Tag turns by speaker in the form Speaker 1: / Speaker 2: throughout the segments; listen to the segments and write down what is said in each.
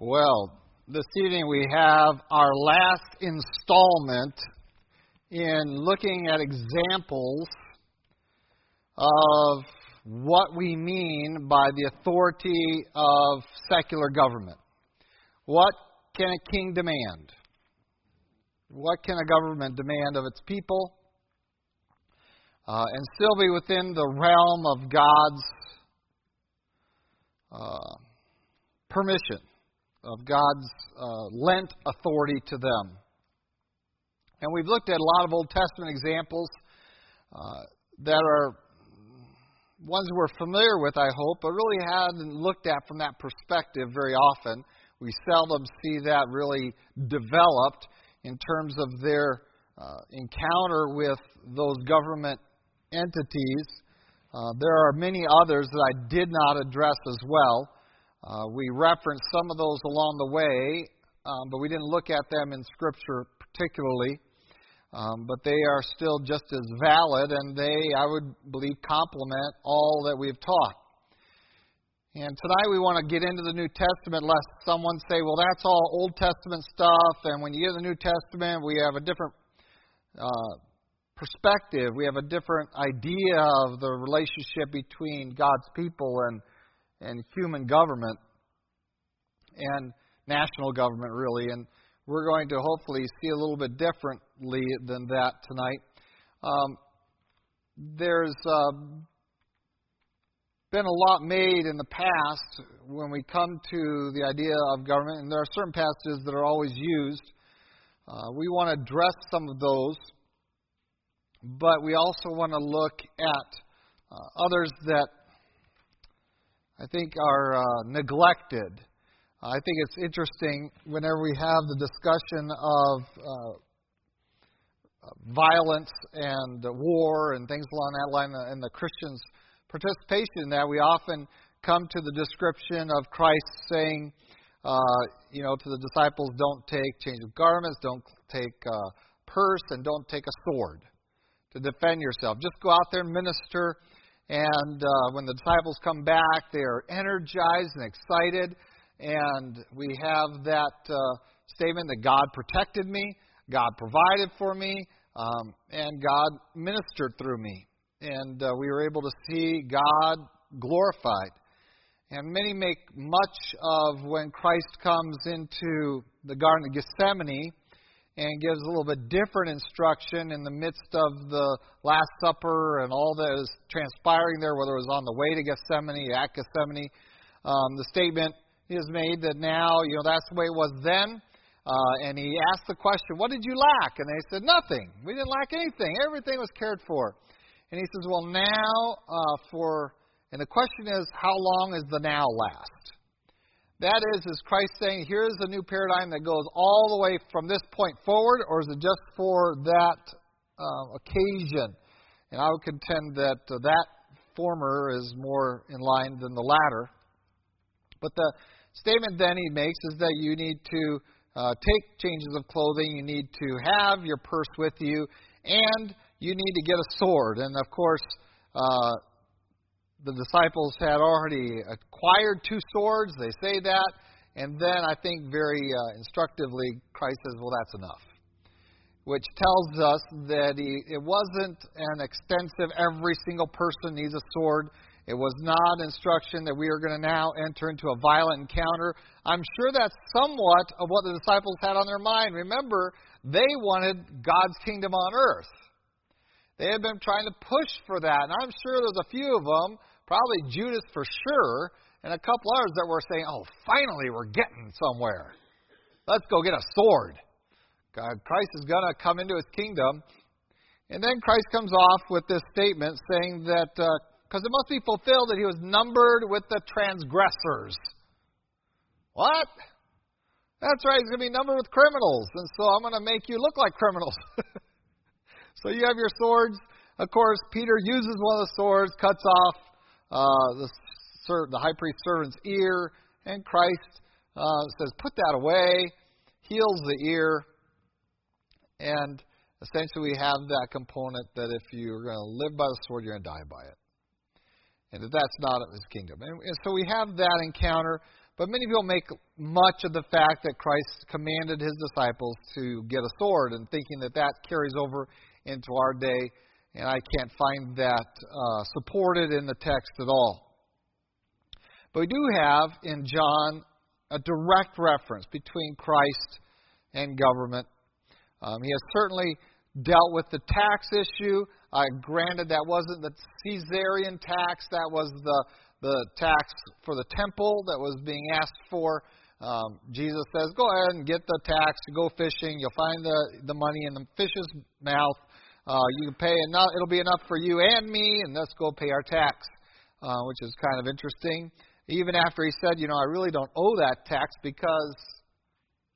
Speaker 1: Well, this evening we have our last installment in looking at examples of what we mean by the authority of secular government. What can a king demand? What can a government demand of its people? Uh, and still be within the realm of God's uh, permission of God's uh, lent authority to them. And we've looked at a lot of Old Testament examples uh, that are ones we're familiar with, I hope, but really hadn't looked at from that perspective very often. We seldom see that really developed in terms of their uh, encounter with those government entities. Uh, there are many others that I did not address as well. Uh, we referenced some of those along the way, um, but we didn't look at them in Scripture particularly. Um, but they are still just as valid, and they, I would believe, complement all that we've taught. And tonight we want to get into the New Testament, lest someone say, well, that's all Old Testament stuff, and when you get to the New Testament, we have a different uh, perspective. We have a different idea of the relationship between God's people and and human government and national government, really. And we're going to hopefully see a little bit differently than that tonight. Um, there's uh, been a lot made in the past when we come to the idea of government, and there are certain passages that are always used. Uh, we want to address some of those, but we also want to look at uh, others that I think are uh, neglected. I think it's interesting whenever we have the discussion of uh, violence and war and things along that line, and the Christians' participation in that, we often come to the description of Christ saying, uh, you know, to the disciples, don't take change of garments, don't take a purse, and don't take a sword to defend yourself. Just go out there and minister and uh, when the disciples come back, they are energized and excited. And we have that uh, statement that God protected me, God provided for me, um, and God ministered through me. And uh, we were able to see God glorified. And many make much of when Christ comes into the Garden of Gethsemane and gives a little bit different instruction in the midst of the Last Supper and all that is transpiring there, whether it was on the way to Gethsemane, at Gethsemane. Um, the statement is made that now, you know, that's the way it was then. Uh, and he asked the question, What did you lack? And they said, Nothing. We didn't lack anything. Everything was cared for. And he says, Well, now uh, for, and the question is, how long is the now last? That is, is Christ saying, here's a new paradigm that goes all the way from this point forward, or is it just for that uh, occasion? And I would contend that uh, that former is more in line than the latter. But the statement then he makes is that you need to uh, take changes of clothing, you need to have your purse with you, and you need to get a sword. And of course, uh, the disciples had already acquired two swords. They say that. And then I think very uh, instructively, Christ says, well, that's enough. Which tells us that he, it wasn't an extensive, every single person needs a sword. It was not instruction that we are going to now enter into a violent encounter. I'm sure that's somewhat of what the disciples had on their mind. Remember, they wanted God's kingdom on earth. They had been trying to push for that. And I'm sure there's a few of them, probably Judas for sure, and a couple others that were saying, oh, finally we're getting somewhere. Let's go get a sword. God, Christ is going to come into his kingdom. And then Christ comes off with this statement saying that, because uh, it must be fulfilled, that he was numbered with the transgressors. What? That's right, he's going to be numbered with criminals. And so I'm going to make you look like criminals. So you have your swords. Of course, Peter uses one of the swords, cuts off uh, the, the high priest's servant's ear, and Christ uh, says, Put that away, heals the ear, and essentially we have that component that if you're going to live by the sword, you're going to die by it. And that that's not his kingdom. And, and so we have that encounter, But many people make much of the fact that Christ commanded his disciples to get a sword and thinking that that carries over into our day. And I can't find that uh, supported in the text at all. But we do have in John a direct reference between Christ and government. Um, he has certainly dealt with the tax issue. Uh, granted, that wasn't the Caesarian tax, that was the, the tax for the temple that was being asked for. Um, Jesus says, Go ahead and get the tax, go fishing, you'll find the, the money in the fish's mouth. Uh, you can pay enough, it'll be enough for you and me, and let's go pay our tax, uh, which is kind of interesting. Even after he said, You know, I really don't owe that tax because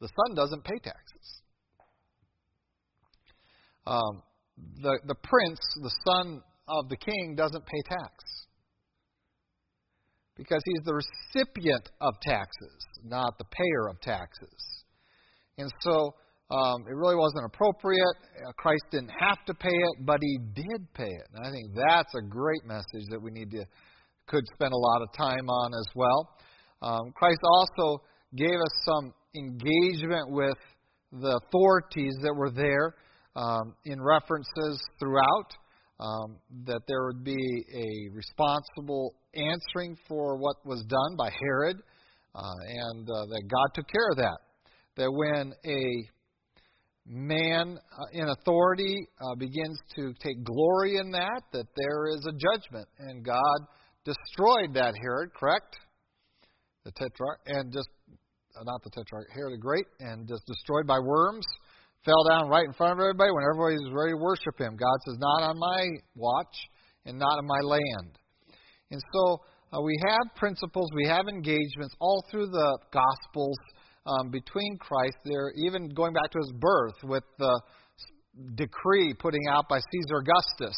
Speaker 1: the son doesn't pay taxes. Um, the, the prince, the son of the king, doesn't pay tax because he's the recipient of taxes, not the payer of taxes. And so um, it really wasn't appropriate. Uh, Christ didn't have to pay it, but he did pay it. And I think that's a great message that we need to could spend a lot of time on as well. Um, Christ also gave us some engagement with the authorities that were there um, in references throughout. Um, that there would be a responsible answering for what was done by Herod, uh, and uh, that God took care of that. That when a man uh, in authority uh, begins to take glory in that, that there is a judgment, and God destroyed that Herod, correct? The tetrarch, and just uh, not the tetrarch, Herod the Great, and just destroyed by worms fell down right in front of everybody when everybody was ready to worship him. God says, Not on my watch and not on my land. And so uh, we have principles, we have engagements all through the Gospels um, between Christ. There, even going back to his birth with the decree putting out by Caesar Augustus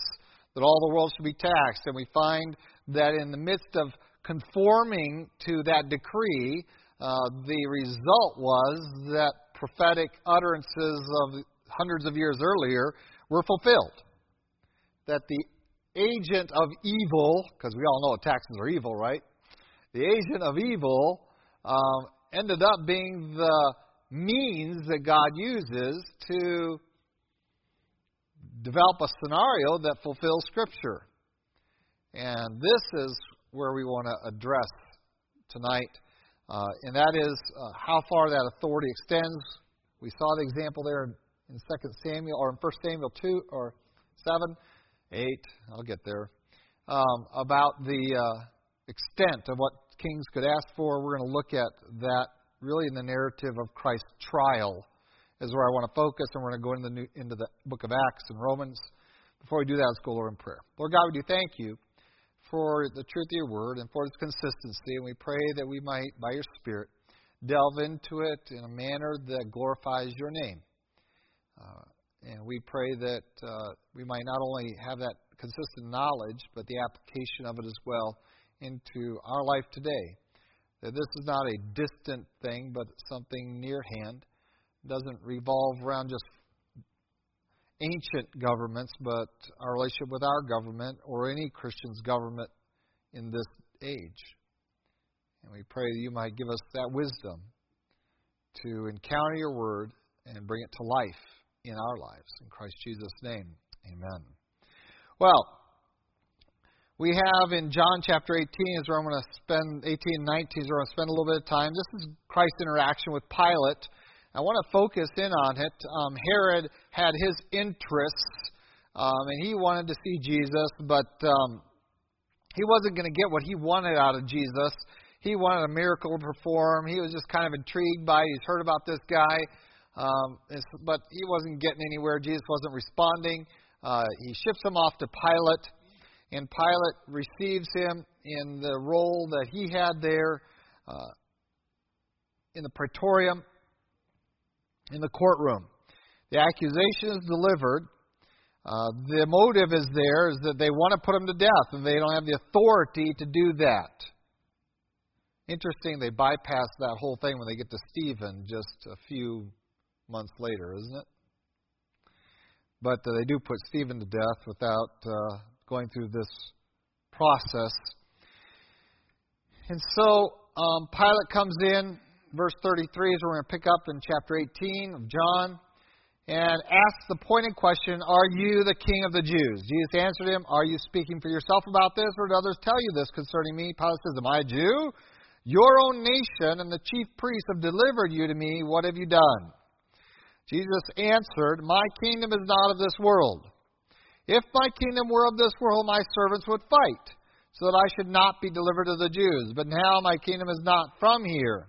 Speaker 1: that all the world should be taxed. And we find that in the midst of conforming to that decree, uh, the result was that prophetic utterances of hundreds of years earlier were fulfilled. That the agent of evil, because we all know taxes are evil, right? The agent of evil um, ended up being the means that God uses to develop a scenario that fulfills Scripture. And this is where we want to address tonight uh, and that is uh, how far that authority extends. We saw the example there in, in 2 Samuel, or in 1 Samuel 2, or 7, 8, I'll get there, um, about the uh, extent of what kings could ask for. We're going to look at that really in the narrative of Christ's trial, is where I want to focus, and we're going to go into the, new, into the book of Acts and Romans. Before we do that, let's go Lord in prayer. Lord God, we do thank you for the truth of your word and for its consistency. And we pray that we might, by your Spirit, delve into it in a manner that glorifies your name. Uh, and we pray that uh, we might not only have that consistent knowledge, but the application of it as well into our life today. That this is not a distant thing, but something near hand. It doesn't revolve around just ancient governments, but our relationship with our government or any Christian's government in this age. And we pray that you might give us that wisdom to encounter your word and bring it to life in our lives. In Christ Jesus' name, amen. Well, we have in John chapter 18 is where I'm going to spend 18 and 19 is where I'm going to spend a little bit of time. This is Christ's interaction with Pilate I want to focus in on it. Um, Herod had his interests, um, and he wanted to see Jesus, but um, he wasn't going to get what he wanted out of Jesus. He wanted a miracle to perform. He was just kind of intrigued by. It. He's heard about this guy, um, but he wasn't getting anywhere. Jesus wasn't responding. Uh, he ships him off to Pilate, and Pilate receives him in the role that he had there uh, in the praetorium in the courtroom. The accusation is delivered. Uh, the motive is there is that they want to put him to death, and they don't have the authority to do that. Interesting, they bypass that whole thing when they get to Stephen just a few months later, isn't it? But uh, they do put Stephen to death without uh, going through this process. And so um, Pilate comes in, verse 33 is where we're going to pick up in chapter 18 of John, and asks the pointed question, Are you the king of the Jews? Jesus answered him, Are you speaking for yourself about this, or did others tell you this concerning me? Pilate says, Am I a Jew? Your own nation and the chief priests have delivered you to me. What have you done? Jesus answered, My kingdom is not of this world. If my kingdom were of this world, my servants would fight, so that I should not be delivered to the Jews. But now my kingdom is not from here.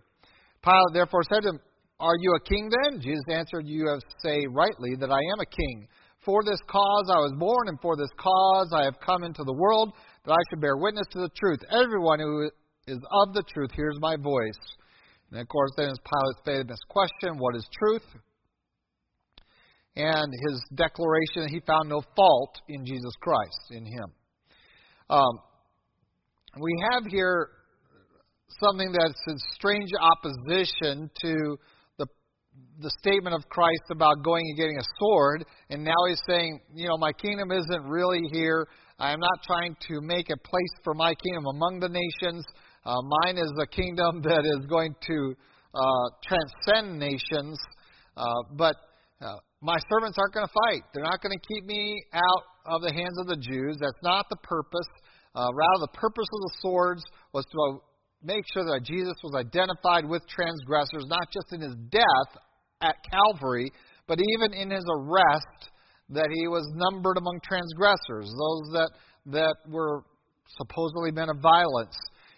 Speaker 1: Pilate therefore said to him, Are you a king then? Jesus answered, You have say rightly that I am a king. For this cause I was born, and for this cause I have come into the world, that I should bear witness to the truth. Everyone who is of the truth hears my voice. And of course, then is Pilate's famous question, What is truth? And his declaration that he found no fault in Jesus Christ, in him. Um, we have here something that's in strange opposition to the the statement of Christ about going and getting a sword, and now he's saying, you know, my kingdom isn't really here. I am not trying to make a place for my kingdom among the nations. Uh, mine is a kingdom that is going to uh, transcend nations. Uh, but uh, my servants aren't going to fight. They're not going to keep me out of the hands of the Jews. That's not the purpose. Uh, rather, the purpose of the swords was to make sure that Jesus was identified with transgressors, not just in his death at Calvary, but even in his arrest, that he was numbered among transgressors, those that, that were supposedly men of violence.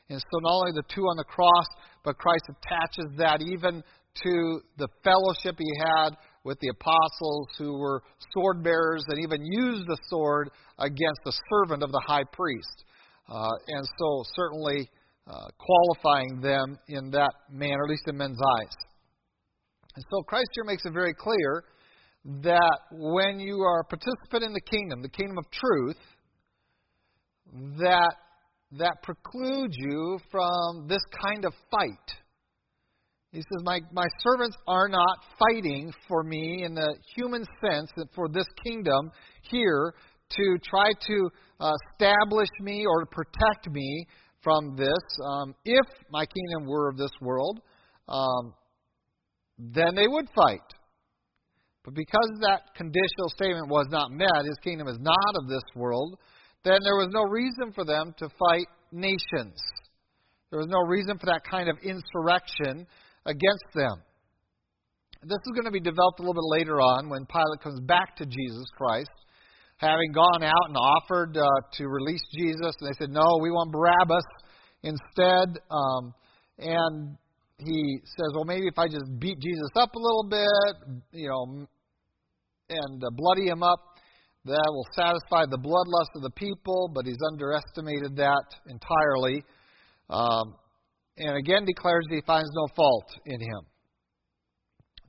Speaker 1: And so not only the two on the cross, but Christ attaches that even to the fellowship he had with the apostles who were sword bearers and even used the sword against the servant of the high priest. Uh, and so, certainly uh, qualifying them in that manner, at least in men's eyes. And so, Christ here makes it very clear that when you are a participant in the kingdom, the kingdom of truth, that that precludes you from this kind of fight he says, my, my servants are not fighting for me in the human sense, for this kingdom here to try to uh, establish me or to protect me from this. Um, if my kingdom were of this world, um, then they would fight. But because that conditional statement was not met, his kingdom is not of this world, then there was no reason for them to fight nations. There was no reason for that kind of insurrection against them. This is going to be developed a little bit later on when Pilate comes back to Jesus Christ, having gone out and offered uh, to release Jesus. And they said, No, we want Barabbas instead. Um, and he says, Well, maybe if I just beat Jesus up a little bit, you know, and uh, bloody him up, that will satisfy the bloodlust of the people. But he's underestimated that entirely. Um, and again declares that he finds no fault in him.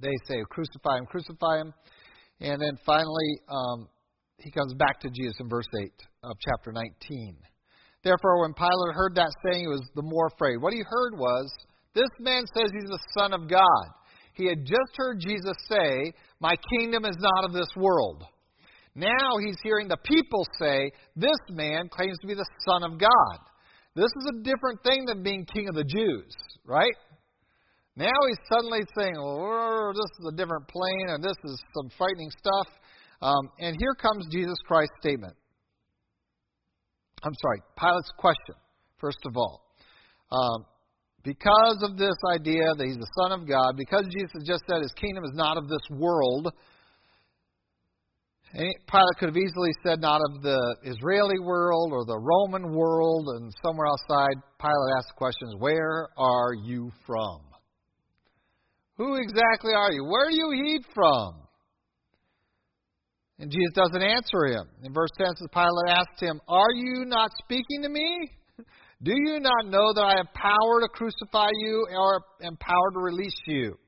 Speaker 1: They say, Crucify him, crucify him. And then finally, um, he comes back to Jesus in verse 8 of chapter 19. Therefore, when Pilate heard that saying, he was the more afraid. What he heard was, This man says he's the Son of God. He had just heard Jesus say, My kingdom is not of this world. Now he's hearing the people say, This man claims to be the Son of God. This is a different thing than being king of the Jews, right? Now he's suddenly saying, oh, this is a different plane and this is some frightening stuff. Um, and here comes Jesus Christ's statement. I'm sorry, Pilate's question, first of all. Um, because of this idea that he's the Son of God, because Jesus just said his kingdom is not of this world, Pilate could have easily said not of the Israeli world or the Roman world and somewhere outside. Pilate asked the questions, Where are you from? Who exactly are you? Where do you eat from? And Jesus doesn't answer him. In verse 10 says, Pilate asked him, Are you not speaking to me? Do you not know that I have power to crucify you or am power to release you?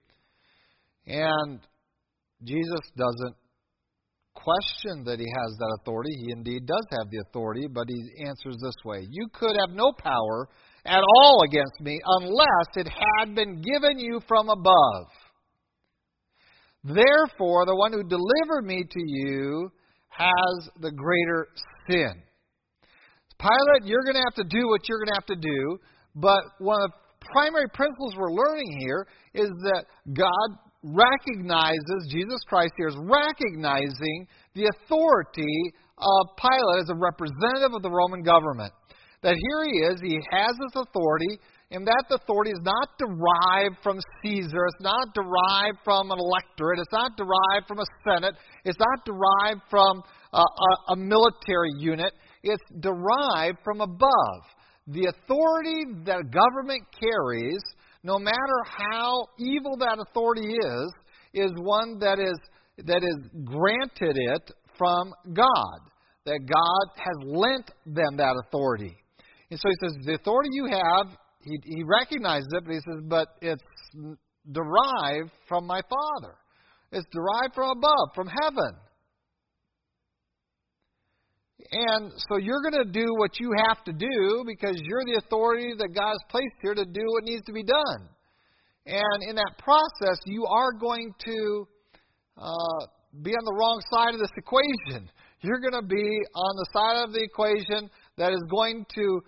Speaker 1: And Jesus doesn't question that he has that authority. He indeed does have the authority, but he answers this way You could have no power at all against me unless it had been given you from above. Therefore, the one who delivered me to you has the greater sin. Pilate, you're going to have to do what you're going to have to do, but one of the primary principles we're learning here is that God recognizes, Jesus Christ here is recognizing the authority of Pilate as a representative of the Roman government. That here he is, he has this authority, and that authority is not derived from Caesar, it's not derived from an electorate, it's not derived from a senate, it's not derived from a, a, a military unit, it's derived from above. The authority that government carries, no matter how evil that authority is, is one that is that is granted it from God. That God has lent them that authority. And so he says, the authority you have, he, he recognizes it, but he says, but it's derived from my Father. It's derived from above, from heaven. And so you're going to do what you have to do because you're the authority that God has placed here to do what needs to be done. And in that process, you are going to uh, be on the wrong side of this equation. You're going to be on the side of the equation that is going to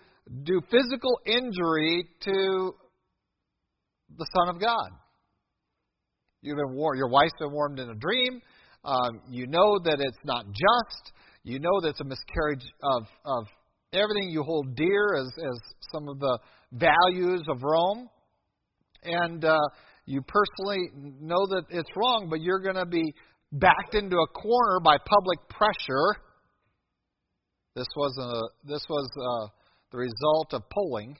Speaker 1: do physical injury to the Son of God. You've been war- your wife's been warned in a dream. Um, you know that it's not just. You know that's a miscarriage of, of everything you hold dear as, as some of the values of Rome. And uh, you personally know that it's wrong, but you're going to be backed into a corner by public pressure. This was a this was a, uh, the result of polling.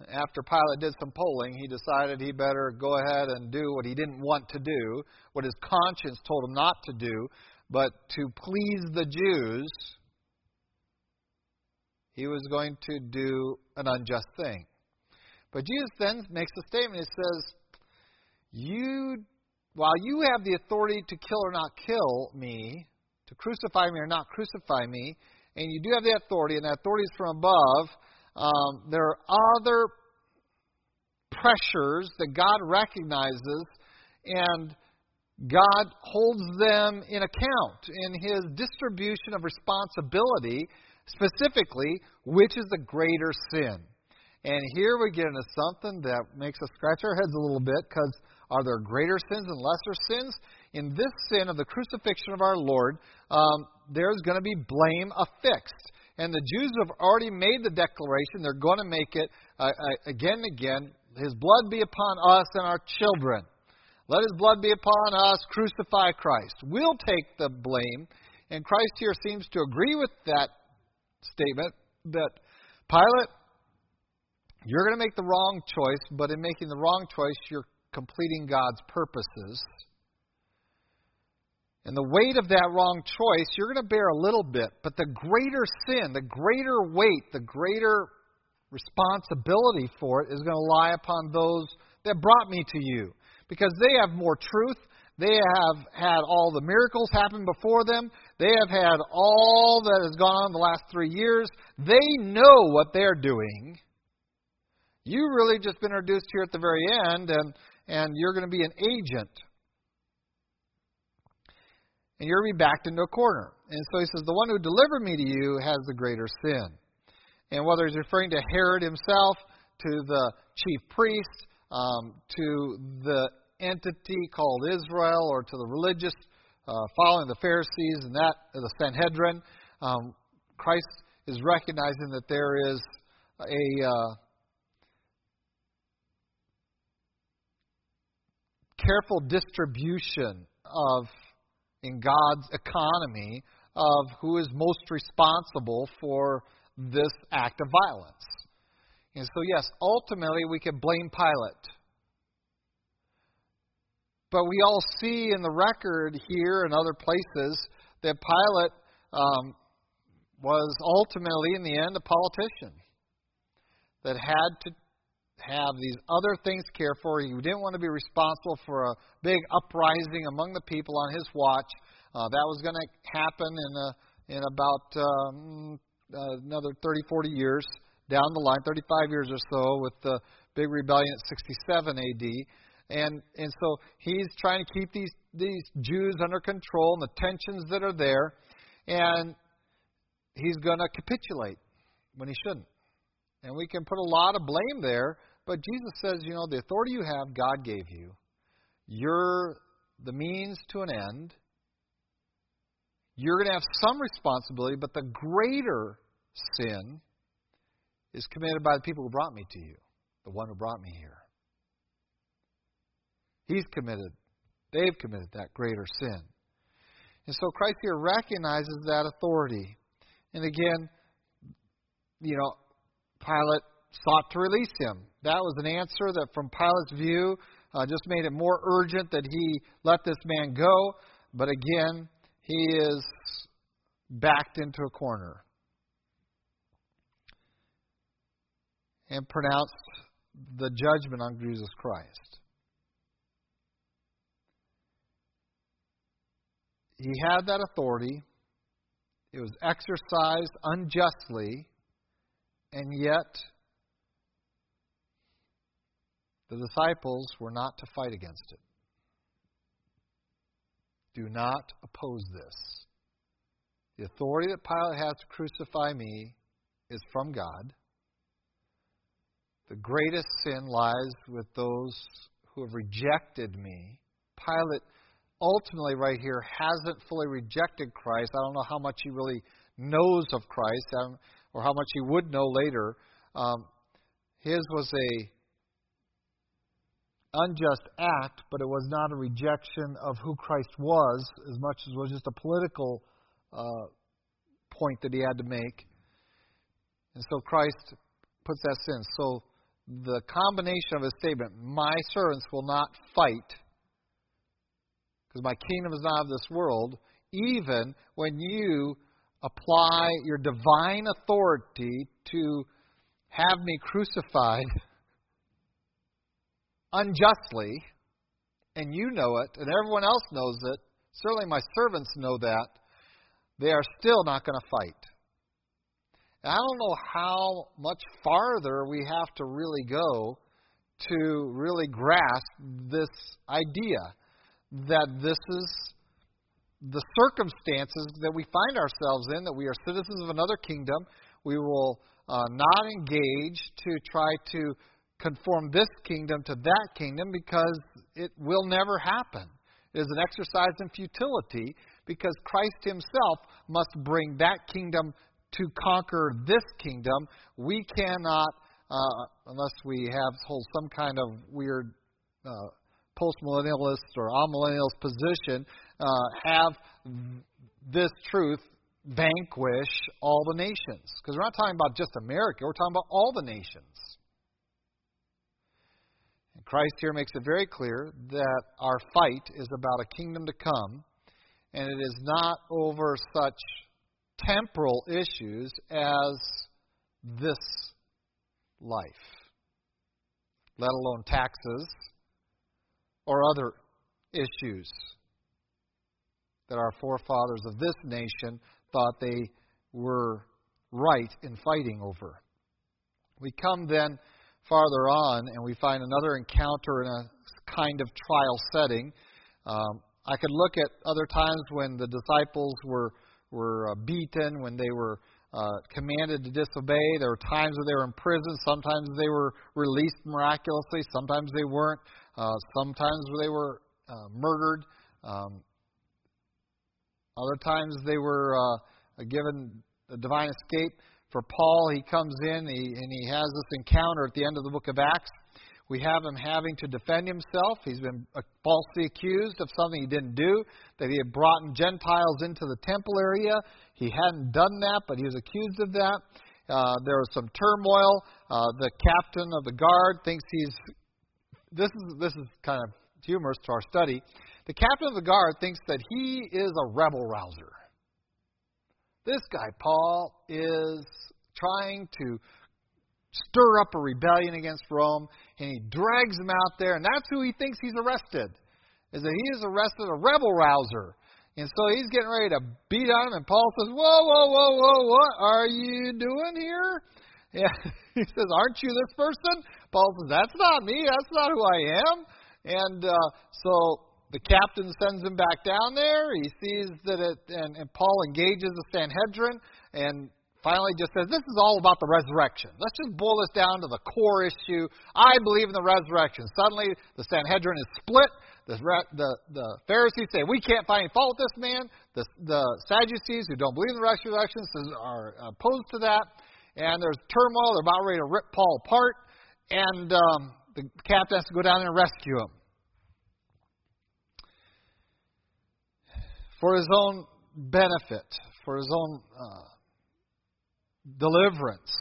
Speaker 1: After Pilate did some polling, he decided he better go ahead and do what he didn't want to do, what his conscience told him not to do, but to please the Jews, he was going to do an unjust thing. But Jesus then makes a statement. He says, You while you have the authority to kill or not kill me, to crucify me or not crucify me, and you do have the authority, and that authority is from above, um, there are other pressures that God recognizes, and God holds them in account in His distribution of responsibility, specifically, which is the greater sin. And here we get into something that makes us scratch our heads a little bit because are there greater sins and lesser sins? In this sin of the crucifixion of our Lord, um, there's going to be blame affixed. And the Jews have already made the declaration. They're going to make it uh, uh, again and again. His blood be upon us and our children. Let his blood be upon us. Crucify Christ. We'll take the blame. And Christ here seems to agree with that statement that Pilate, you're going to make the wrong choice, but in making the wrong choice, you're completing God's purposes. And the weight of that wrong choice, you're going to bear a little bit, but the greater sin, the greater weight, the greater responsibility for it is going to lie upon those that brought me to you. Because they have more truth. They have had all the miracles happen before them. They have had all that has gone on the last three years. They know what they're doing. You really just been introduced here at the very end, and and you're going to be an agent. And you're going to be backed into a corner. And so he says, The one who delivered me to you has the greater sin. And whether he's referring to Herod himself, to the chief priest, um, to the entity called Israel, or to the religious uh, following the Pharisees and that the Sanhedrin, um, Christ is recognizing that there is a uh, careful distribution of, in God's economy, of who is most responsible for this act of violence. And so, yes, ultimately we can blame Pilate. But we all see in the record here and other places that Pilate um, was ultimately, in the end, a politician that had to have these other things to care for. He didn't want to be responsible for a big uprising among the people on his watch. Uh, that was going to happen in a, in about um, uh, another 30, 40 years down the line, 35 years or so, with the big rebellion at 67 AD. And and so he's trying to keep these these Jews under control and the tensions that are there, and he's going to capitulate when he shouldn't. And we can put a lot of blame there But Jesus says, you know, the authority you have, God gave you. You're the means to an end. You're going to have some responsibility, but the greater sin is committed by the people who brought me to you, the one who brought me here. He's committed, they've committed that greater sin. And so Christ here recognizes that authority. And again, you know, Pilate sought to release him. That was an answer that, from Pilate's view, uh, just made it more urgent that he let this man go. But again, he is backed into a corner and pronounced the judgment on Jesus Christ. He had that authority. It was exercised unjustly, and yet the disciples were not to fight against it. Do not oppose this. The authority that Pilate has to crucify me is from God. The greatest sin lies with those who have rejected me. Pilate ultimately, right here, hasn't fully rejected Christ. I don't know how much he really knows of Christ um, or how much he would know later. Um, his was a unjust act, but it was not a rejection of who Christ was as much as it was just a political uh, point that he had to make. And so Christ puts that sin. So the combination of his statement, my servants will not fight because my kingdom is not of this world, even when you apply your divine authority to have me crucified unjustly, and you know it, and everyone else knows it, certainly my servants know that, they are still not going to fight. And I don't know how much farther we have to really go to really grasp this idea that this is the circumstances that we find ourselves in, that we are citizens of another kingdom. We will uh, not engage to try to conform this kingdom to that kingdom because it will never happen. It is an exercise in futility because Christ himself must bring that kingdom to conquer this kingdom. We cannot, uh, unless we have hold some kind of weird uh, postmillennialist or amillennialist position, uh, have this truth vanquish all the nations. Because we're not talking about just America, we're talking about all the nations. And Christ here makes it very clear that our fight is about a kingdom to come, and it is not over such temporal issues as this life, let alone taxes or other issues that our forefathers of this nation thought they were right in fighting over. We come then farther on and we find another encounter in a kind of trial setting. Um, I could look at other times when the disciples were were uh, beaten, when they were uh, commanded to disobey. There were times when they were in prison. Sometimes they were released miraculously. Sometimes they weren't. Uh, sometimes they were uh, murdered. Um, other times they were uh, given a divine escape. For Paul, he comes in he, and he has this encounter at the end of the book of Acts. We have him having to defend himself. He's been uh, falsely accused of something he didn't do, that he had brought Gentiles into the temple area. He hadn't done that, but he was accused of that. Uh, there was some turmoil. Uh, the captain of the guard thinks he's this is this is kind of humorous to our study. The captain of the guard thinks that he is a rebel rouser. This guy Paul is trying to stir up a rebellion against Rome, and he drags him out there, and that's who he thinks he's arrested. Is that he is arrested a rebel rouser. And so he's getting ready to beat on him, and Paul says, Whoa, whoa, whoa, whoa, what are you doing here? Yeah. He says, Aren't you this person? Paul says, That's not me. That's not who I am. And uh, so the captain sends him back down there. He sees that it, and, and Paul engages the Sanhedrin, and finally just says, This is all about the resurrection. Let's just boil this down to the core issue. I believe in the resurrection. Suddenly, the Sanhedrin is split. The, the, the Pharisees say, We can't find fault with this man. The, the Sadducees, who don't believe in the resurrection, are opposed to that. And there's turmoil. They're about ready to rip Paul apart. And um, the captain has to go down and rescue him. For his own benefit, for his own uh, deliverance.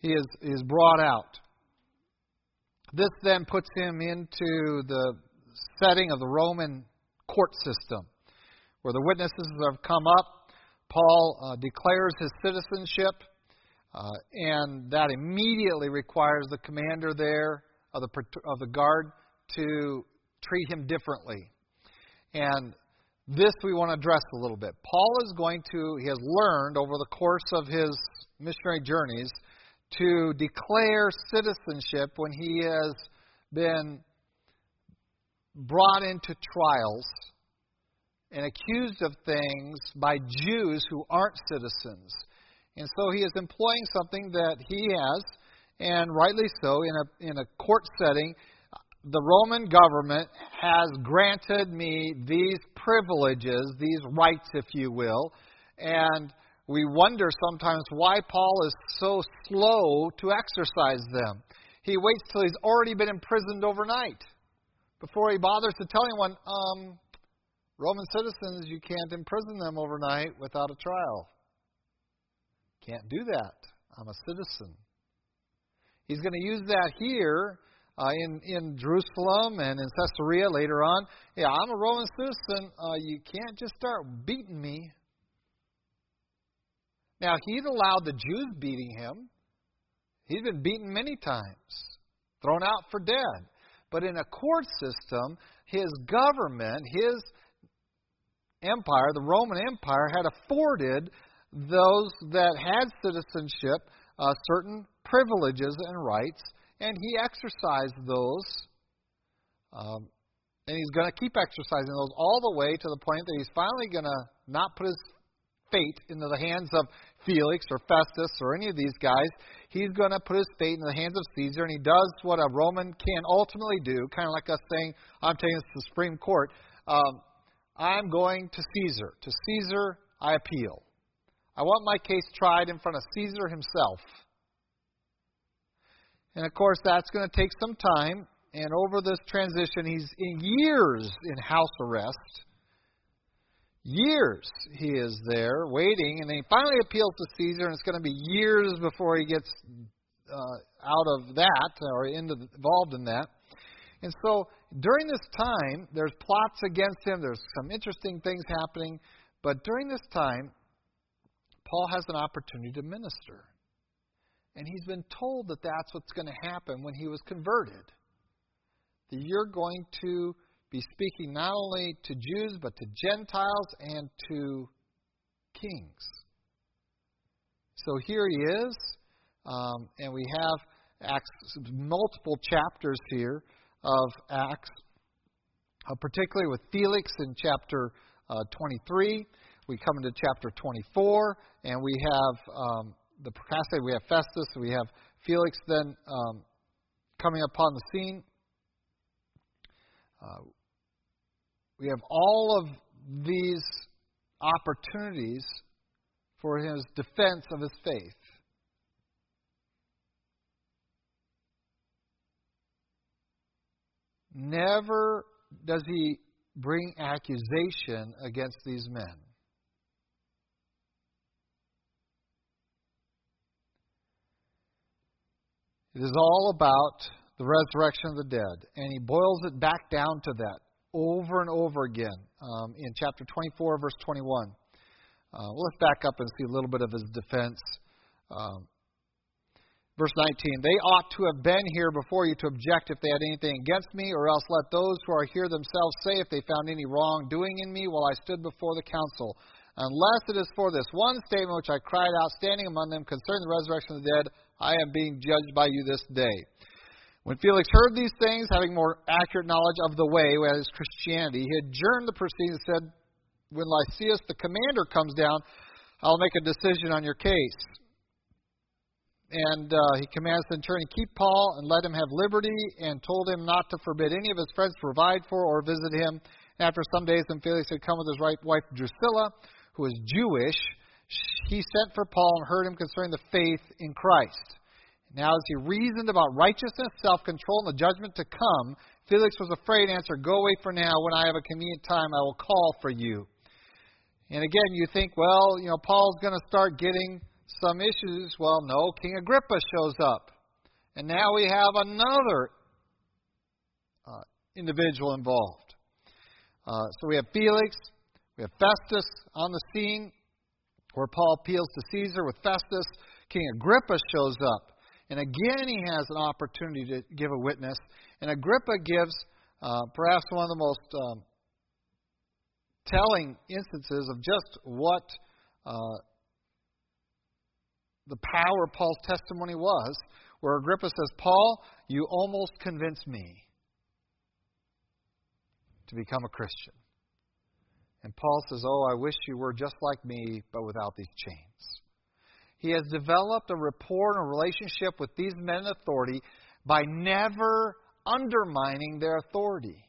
Speaker 1: He is, is brought out. This then puts him into the setting of the Roman court system, where the witnesses have come up. Paul uh, declares his citizenship, uh, and that immediately requires the commander there of the, of the guard to treat him differently. And this we want to address a little bit. Paul is going to, he has learned over the course of his missionary journeys to declare citizenship when he has been brought into trials and accused of things by Jews who aren't citizens. And so he is employing something that he has, and rightly so, in a, in a court setting the Roman government has granted me these privileges, these rights, if you will, and we wonder sometimes why Paul is so slow to exercise them. He waits till he's already been imprisoned overnight before he bothers to tell anyone, um, Roman citizens, you can't imprison them overnight without a trial. Can't do that. I'm a citizen. He's going to use that here uh, in in Jerusalem and in Caesarea later on. Yeah, I'm a Roman citizen. Uh, you can't just start beating me. Now he'd allowed the Jews beating him. He's been beaten many times, thrown out for dead. But in a court system, his government, his empire, the Roman Empire, had afforded those that had citizenship uh, certain privileges and rights and he exercised those. Um, and he's going to keep exercising those all the way to the point that he's finally going to not put his fate into the hands of Felix or Festus or any of these guys. He's going to put his fate in the hands of Caesar, and he does what a Roman can ultimately do, kind of like us saying, I'm taking this to the Supreme Court. Um, I'm going to Caesar. To Caesar, I appeal. I want my case tried in front of Caesar himself. And of course, that's going to take some time. And over this transition, he's in years in house arrest. Years he is there waiting, and he finally appeals to Caesar, and it's going to be years before he gets uh, out of that or into, involved in that. And so during this time, there's plots against him. There's some interesting things happening. But during this time, Paul has an opportunity to minister. And he's been told that that's what's going to happen when he was converted. That you're going to be speaking not only to Jews, but to Gentiles and to kings. So here he is, um, and we have Acts, multiple chapters here of Acts, uh, particularly with Felix in chapter uh, 23. We come into chapter 24, and we have um, the procrastinator, we have Festus, we have Felix then um, coming upon the scene. Uh, we have all of these opportunities for his defense of his faith. Never does he bring accusation against these men. It is all about the resurrection of the dead. And he boils it back down to that over and over again um, in chapter 24, verse 21. Uh, let's back up and see a little bit of his defense. Um, verse 19 They ought to have been here before you to object if they had anything against me, or else let those who are here themselves say if they found any wrongdoing in me while I stood before the council. Unless it is for this one statement which I cried out, standing among them concerning the resurrection of the dead, I am being judged by you this day. When Felix heard these things, having more accurate knowledge of the way, as Christianity, he adjourned the proceedings and said, when Lysias, the commander, comes down, I'll make a decision on your case. And uh, he commands the centurion, keep Paul and let him have liberty, and told him not to forbid any of his friends to provide for or visit him. After some days, when Felix had come with his wife Drusilla, who was Jewish, he sent for Paul and heard him concerning the faith in Christ. Now, as he reasoned about righteousness, self control, and the judgment to come, Felix was afraid and answered, Go away for now. When I have a convenient time, I will call for you. And again, you think, well, you know, Paul's going to start getting some issues. Well, no, King Agrippa shows up. And now we have another uh, individual involved. Uh, so we have Felix, we have Festus on the scene, where Paul appeals to Caesar with Festus. King Agrippa shows up. And again, he has an opportunity to give a witness. And Agrippa gives uh, perhaps one of the most um, telling instances of just what uh, the power of Paul's testimony was, where Agrippa says, Paul, you almost convinced me to become a Christian. And Paul says, Oh, I wish you were just like me, but without these chains. He has developed a rapport and a relationship with these men in authority by never undermining their authority,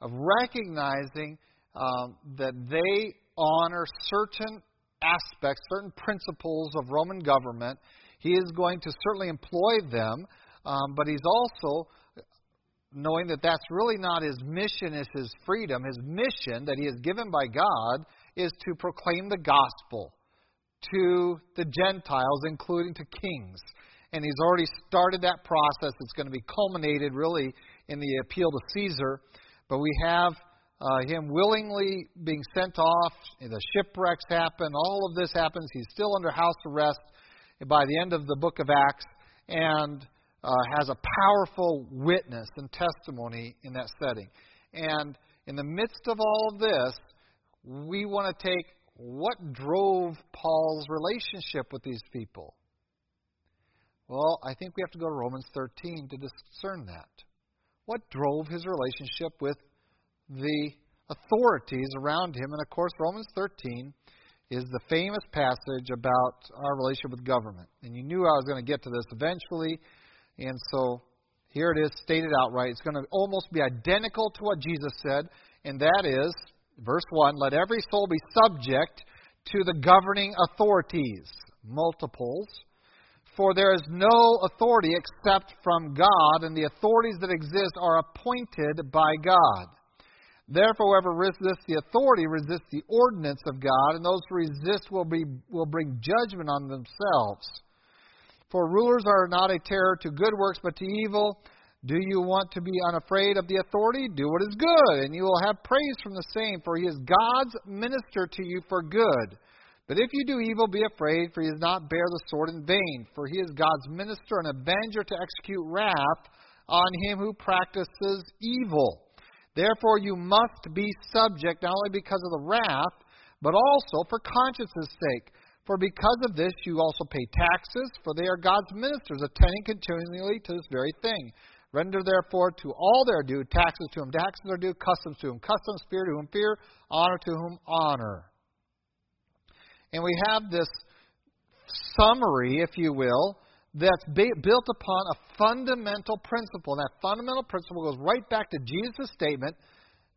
Speaker 1: of recognizing um, that they honor certain aspects, certain principles of Roman government. He is going to certainly employ them, um, but he's also knowing that that's really not his mission, is his freedom. His mission that he is given by God is to proclaim the gospel to the Gentiles, including to kings. And he's already started that process. It's going to be culminated really in the appeal to Caesar. But we have uh, him willingly being sent off. The shipwrecks happen. All of this happens. He's still under house arrest by the end of the book of Acts and uh, has a powerful witness and testimony in that setting. And in the midst of all of this, we want to take what drove Paul's relationship with these people. Well, I think we have to go to Romans 13 to discern that. What drove his relationship with the authorities around him. And of course, Romans 13 is the famous passage about our relationship with government. And you knew I was going to get to this eventually. And so here it is stated outright. It's going to almost be identical to what Jesus said, and that is, verse 1 let every soul be subject to the governing authorities, multiples. For there is no authority except from God, and the authorities that exist are appointed by God. Therefore, whoever resists the authority resists the ordinance of God, and those who resist will, be, will bring judgment on themselves. For rulers are not a terror to good works, but to evil. Do you want to be unafraid of the authority? Do what is good, and you will have praise from the same, for he is God's minister to you for good. But if you do evil, be afraid, for he does not bear the sword in vain, for he is God's minister and avenger to execute wrath on him who practices evil. Therefore, you must be subject not only because of the wrath, but also for conscience's sake. For because of this, you also pay taxes, for they are God's ministers, attending continually to this very thing. Render therefore to all their due, taxes to whom taxes are due, customs to whom customs, fear to whom fear, honor to whom honor. And we have this summary, if you will, that's built upon a fundamental principle. And that fundamental principle goes right back to Jesus' statement.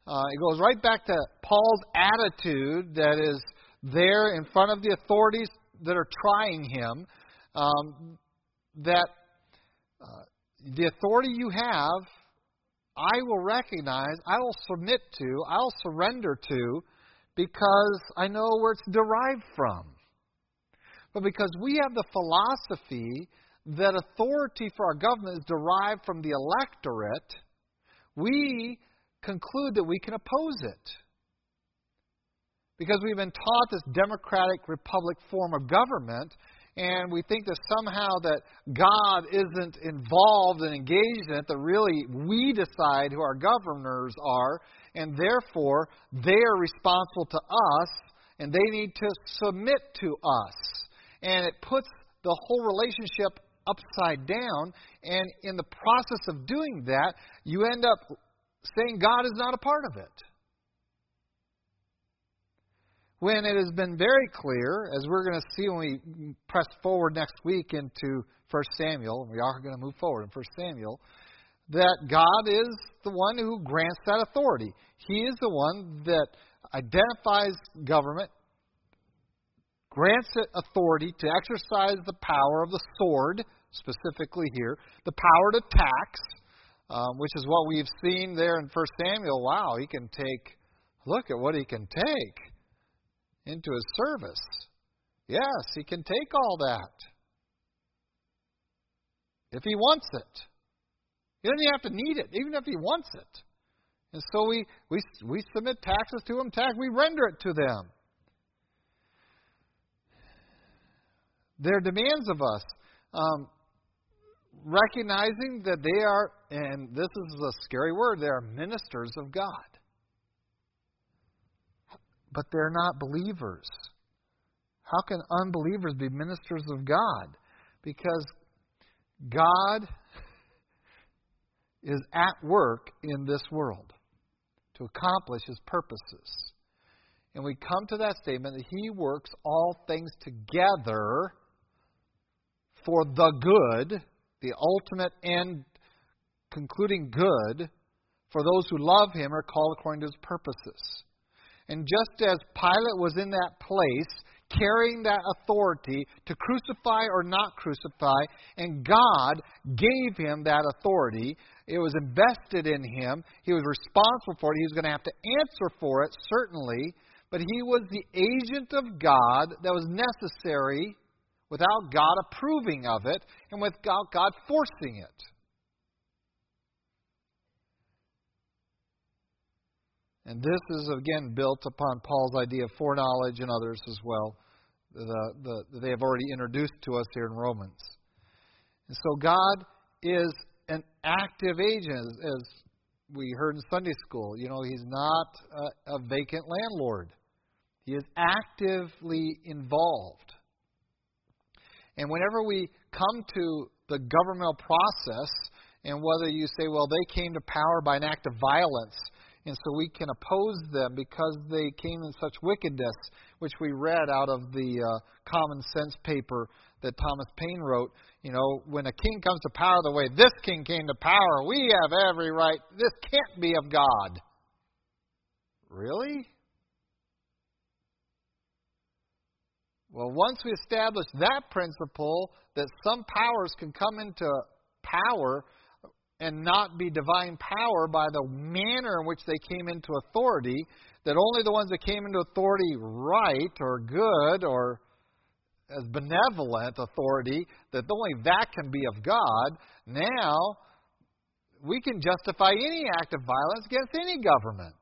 Speaker 1: Uh, it goes right back to Paul's attitude that is there in front of the authorities that are trying him. Um, that uh, the authority you have, I will recognize, I will submit to, I'll surrender to, because I know where it's derived from. But because we have the philosophy that authority for our government is derived from the electorate, we conclude that we can oppose it. Because we've been taught this democratic republic form of government, and we think that somehow that God isn't involved and engaged in it, that really we decide who our governors are, and therefore they are responsible to us, and they need to submit to us. And it puts the whole relationship upside down. And in the process of doing that, you end up saying God is not a part of it. When it has been very clear, as we're going to see when we press forward next week into 1 Samuel, we are going to move forward in 1 Samuel, that God is the one who grants that authority. He is the one that identifies government, grants it authority to exercise the power of the sword, specifically here, the power to tax, um, which is what we've seen there in 1 Samuel. Wow, he can take, look at what he can take into his service. Yes, he can take all that. If he wants it. He doesn't have to need it, even if he wants it. And so we, we, we submit taxes to him, tax, we render it to them. Their demands of us, um, recognizing that they are, and this is a scary word, they are ministers of God. But they're not believers. How can unbelievers be ministers of God? Because God is at work in this world to accomplish his purposes. And we come to that statement that he works all things together for the good, the ultimate end, concluding good, for those who love him are called according to his purposes. And just as Pilate was in that place, carrying that authority to crucify or not crucify, and God gave him that authority. It was invested in him. He was responsible for it. He was going to have to answer for it, certainly, but he was the agent of God that was necessary without God approving of it and without God forcing it. And this is again built upon Paul's idea of foreknowledge and others as well uh, the, the, they have already introduced to us here in Romans. And so God is an active agent, as, as we heard in Sunday school. You know, He's not a, a vacant landlord, He is actively involved. And whenever we come to the governmental process, and whether you say, well, they came to power by an act of violence, and so we can oppose them because they came in such wickedness, which we read out of the uh, common sense paper that Thomas Paine wrote. You know, when a king comes to power the way this king came to power, we have every right. This can't be of God. Really? Well, once we establish that principle that some powers can come into power and not be divine power by the manner in which they came into authority, that only the ones that came into authority right or good or as benevolent authority, that only that can be of God, now we can justify any act of violence against any government.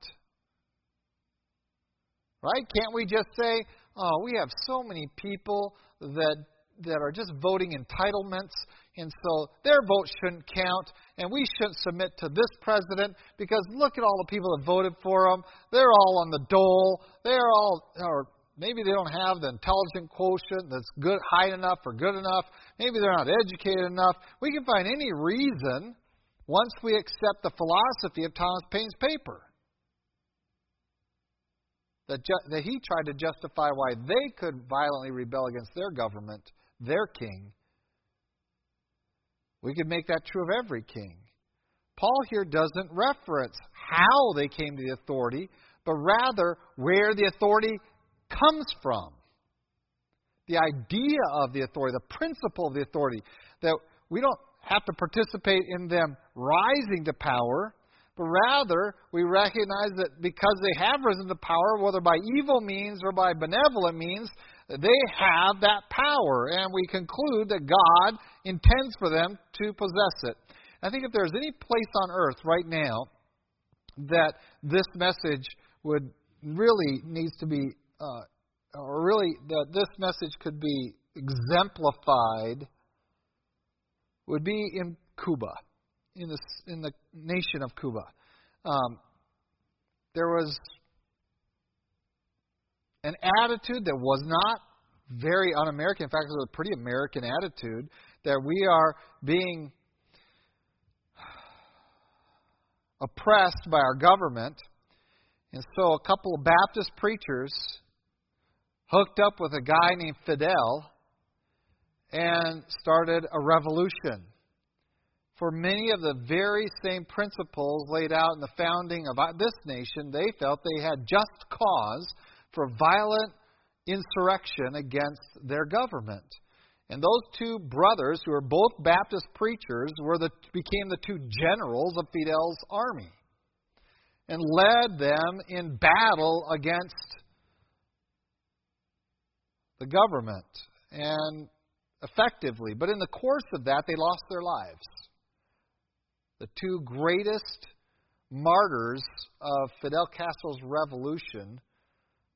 Speaker 1: Right? Can't we just say, oh, we have so many people that that are just voting entitlements, and so their vote shouldn't count, and we shouldn't submit to this president because look at all the people that voted for him. They're all on the dole. They're all, or maybe they don't have the intelligent quotient that's good, high enough or good enough. Maybe they're not educated enough. We can find any reason once we accept the philosophy of Thomas Paine's paper. That, ju- that he tried to justify why they could violently rebel against their government their king. We could make that true of every king. Paul here doesn't reference how they came to the authority, but rather where the authority comes from. The idea of the authority, the principle of the authority, that we don't have to participate in them rising to power, but rather we recognize that because they have risen to power, whether by evil means or by benevolent means, they have that power, and we conclude that God intends for them to possess it. I think if there's any place on earth right now that this message would really needs to be, uh, or really that this message could be exemplified, would be in Cuba, in the in the nation of Cuba. Um, there was an attitude that was not very un American. In fact, it was a pretty American attitude that we are being oppressed by our government. And so a couple of Baptist preachers hooked up with a guy named Fidel and started a revolution. For many of the very same principles laid out in the founding of this nation, they felt they had just cause for violent insurrection against their government. And those two brothers, who were both Baptist preachers, were the, became the two generals of Fidel's army and led them in battle against the government and effectively. But in the course of that, they lost their lives. The two greatest martyrs of Fidel Castro's revolution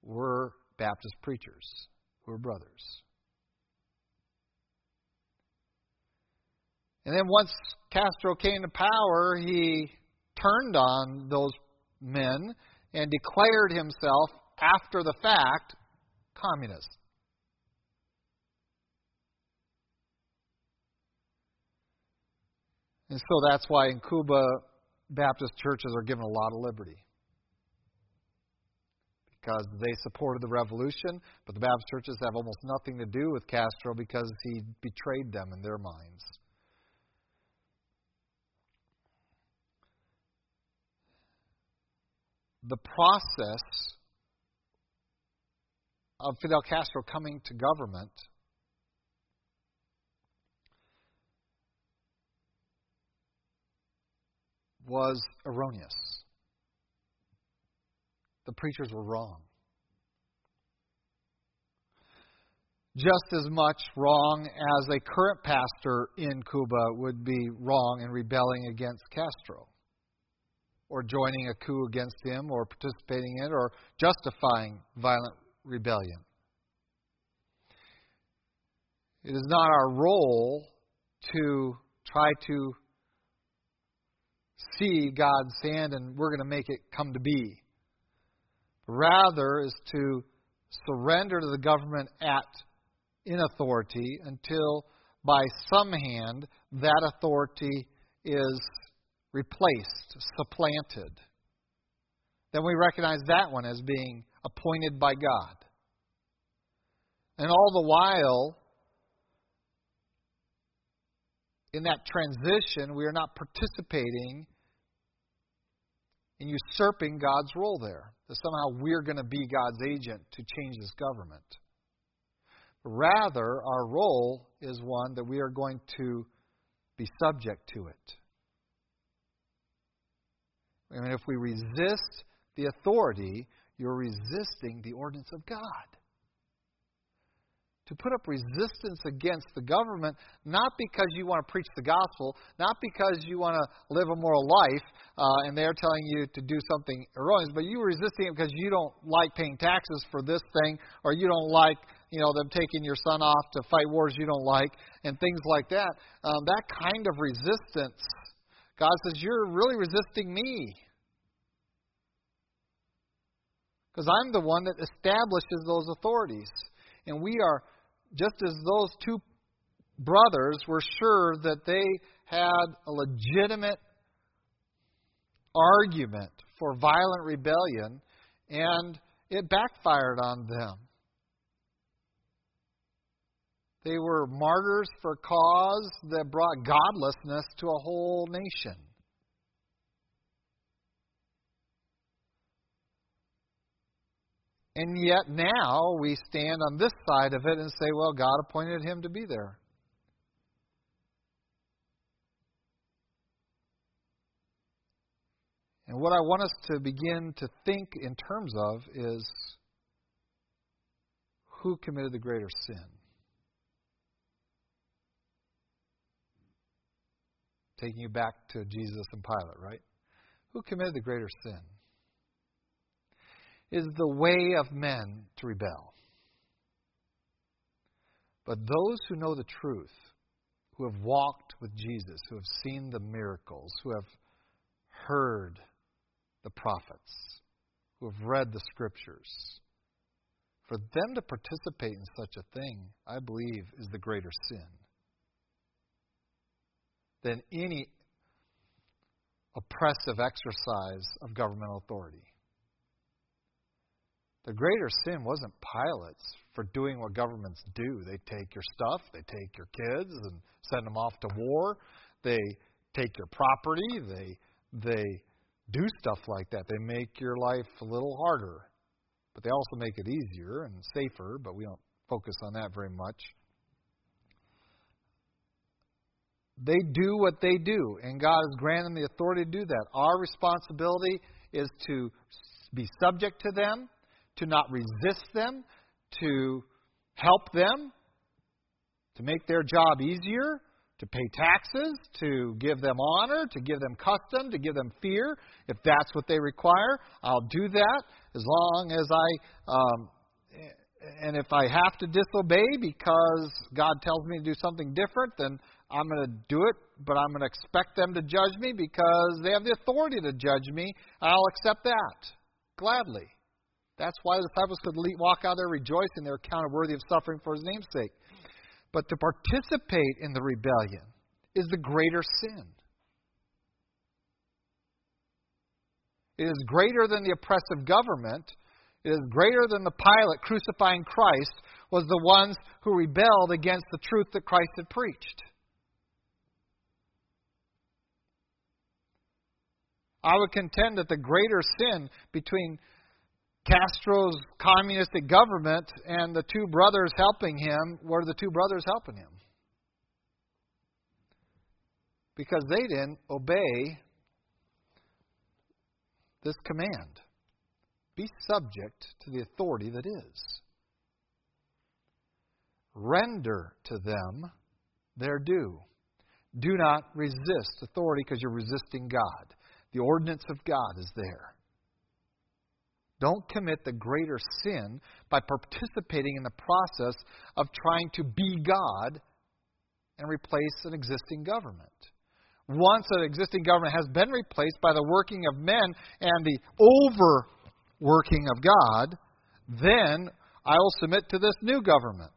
Speaker 1: were Baptist preachers who were brothers. And then once Castro came to power, he turned on those men and declared himself, after the fact, communist. And so that's why in Cuba, Baptist churches are given a lot of liberty. Because they supported the revolution, but the Baptist churches have almost nothing to do with Castro because he betrayed them in their minds. the process of Fidel Castro coming to government was erroneous. The preachers were wrong. Just as much wrong as a current pastor in Cuba would be wrong in rebelling against Castro or joining a coup against him or participating in it or justifying violent rebellion. It is not our role to try to see God's hand and we're going to make it come to be. Rather is to surrender to the government at in authority until by some hand that authority is replaced, supplanted, then we recognize that one as being appointed by God. And all the while, in that transition, we are not participating in usurping God's role there. That somehow we're going to be God's agent to change this government. Rather, our role is one that we are going to be subject to it. I mean, if we resist the authority, you're resisting the ordinance of God. To put up resistance against the government, not because you want to preach the gospel, not because you want to live a moral life, uh, and they're telling you to do something erroneous, but you are resisting it because you don't like paying taxes for this thing, or you don't like you know them taking your son off to fight wars you don't like, and things like that. Um, that kind of resistance God says, You're really resisting me. Because I'm the one that establishes those authorities. And we are, just as those two brothers were sure that they had a legitimate argument for violent rebellion, and it backfired on them. They were martyrs for cause that brought godlessness to a whole nation. And yet now we stand on this side of it and say, well, God appointed him to be there. And what I want us to begin to think in terms of is who committed the greater sin? taking you back to Jesus and Pilate, right? Who committed the greater sin? Is the way of men to rebel. But those who know the truth, who have walked with Jesus, who have seen the miracles, who have heard the prophets, who have read the scriptures, for them to participate in such a thing, I believe, is the greater sin than any oppressive exercise of governmental authority. The greater sin wasn't Pilate's for doing what governments do. They take your stuff, they take your kids and send them off to war. They take your property, they they do stuff like that. They make your life a little harder. But they also make it easier and safer, but we don't focus on that very much. They do what they do, and God has granted them the authority to do that. Our responsibility is to be subject to them, to not resist them, to help them, to make their job easier, to pay taxes, to give them honor, to give them custom, to give them fear. If that's what they require, I'll do that as long as I. Um, and if I have to disobey because God tells me to do something different, then I'm going to do it, but I'm going to expect them to judge me because they have the authority to judge me. I'll accept that gladly. That's why the disciples could walk out there rejoicing they're counted worthy of suffering for his name's sake. But to participate in the rebellion is the greater sin. It is greater than the oppressive government. It is greater than the Pilate crucifying Christ was the ones who rebelled against the truth that Christ had preached. I would contend that the greater sin between Castro's communistic government and the two brothers helping him were the two brothers helping him. Because they didn't obey this command be subject to the authority that is. Render to them their due. Do not resist authority because you're resisting God. The ordinance of God is there. Don't commit the greater sin by participating in the process of trying to be God and replace an existing government. Once an existing government has been replaced by the working of men and the overworking of God, then I will submit to this new government.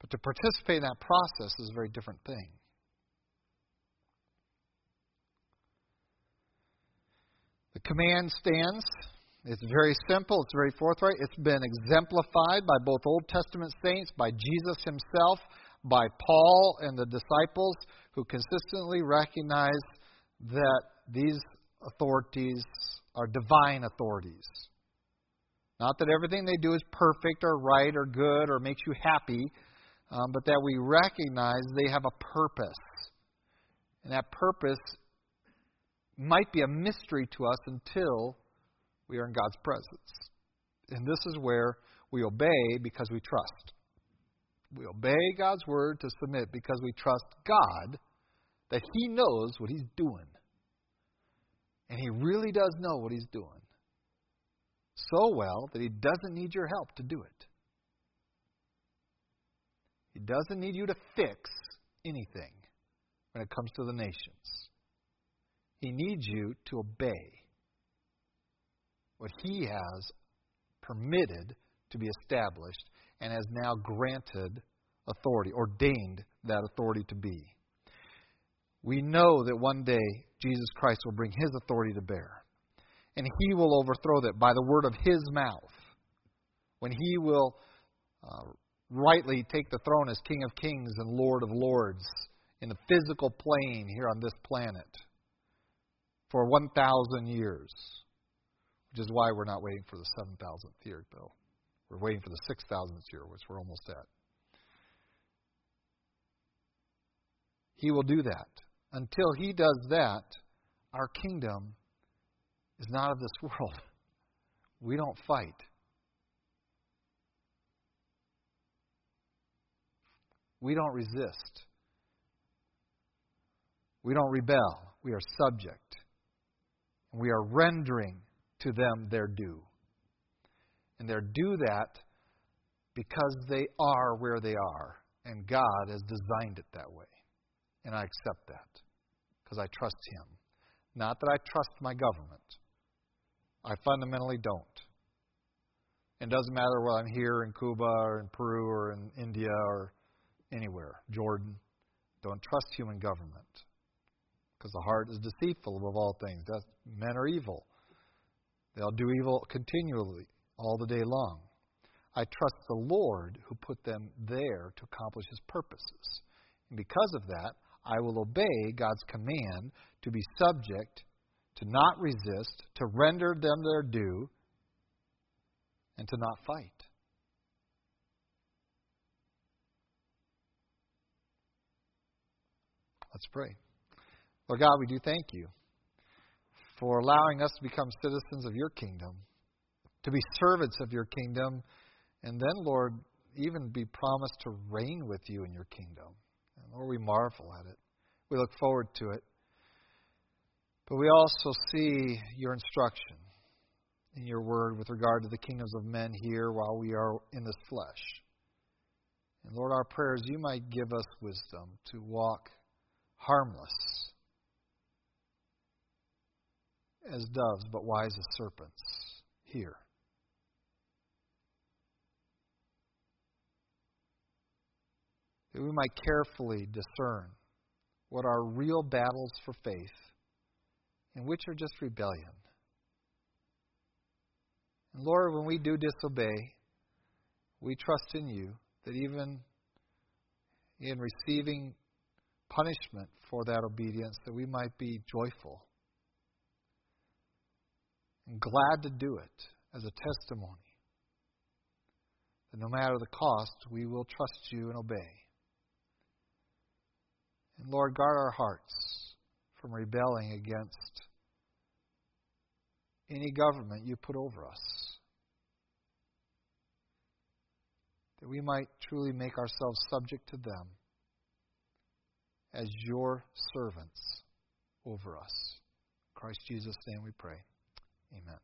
Speaker 1: But to participate in that process is a very different thing. Command stands. It's very simple, it's very forthright. It's been exemplified by both Old Testament saints, by Jesus himself, by Paul and the disciples who consistently recognize that these authorities are divine authorities. Not that everything they do is perfect or right or good or makes you happy, um, but that we recognize they have a purpose. And that purpose might be a mystery to us until we are in God's presence. And this is where we obey because we trust. We obey God's word to submit because we trust God that He knows what He's doing. And He really does know what He's doing. So well that He doesn't need your help to do it. He doesn't need you to fix anything when it comes to the nations. He needs you to obey what He has permitted to be established and has now granted authority, ordained that authority to be. We know that one day Jesus Christ will bring His authority to bear. And He will overthrow that by the word of His mouth. When He will uh, rightly take the throne as King of Kings and Lord of Lords in the physical plane here on this planet for 1,000 years, which is why we're not waiting for the 7,000th year, Bill. We're waiting for the 6,000th year, which we're almost at. He will do that. Until he does that, our kingdom is not of this world. We don't fight. We don't resist. We don't rebel. We are subject. We are rendering to them their due. And they're due that because they are where they are. And God has designed it that way. And I accept that because I trust Him. Not that I trust my government. I fundamentally don't. It doesn't matter whether I'm here in Cuba or in Peru or in India or anywhere, Jordan. Don't trust human government because the heart is deceitful above all things. That men are evil. They'll do evil continually, all the day long. I trust the Lord who put them there to accomplish his purposes. And because of that, I will obey God's command to be subject, to not resist, to render them their due, and to not fight. Let's pray. Lord God, we do thank you for allowing us to become citizens of your kingdom, to be servants of your kingdom, and then, Lord, even be promised to reign with you in your kingdom. And Lord, we marvel at it. We look forward to it. But we also see your instruction in your word with regard to the kingdoms of men here while we are in this flesh. And Lord, our prayers, you might give us wisdom to walk harmless as doves, but wise as serpents here. That we might carefully discern what are real battles for faith and which are just rebellion. And Lord, when we do disobey, we trust in you that even in receiving punishment for that obedience, that we might be joyful and glad to do it as a testimony. That no matter the cost, we will trust you and obey. And Lord, guard our hearts from rebelling against any government you put over us. That we might truly make ourselves subject to them as your servants over us. In Christ Jesus' name we pray. Amen.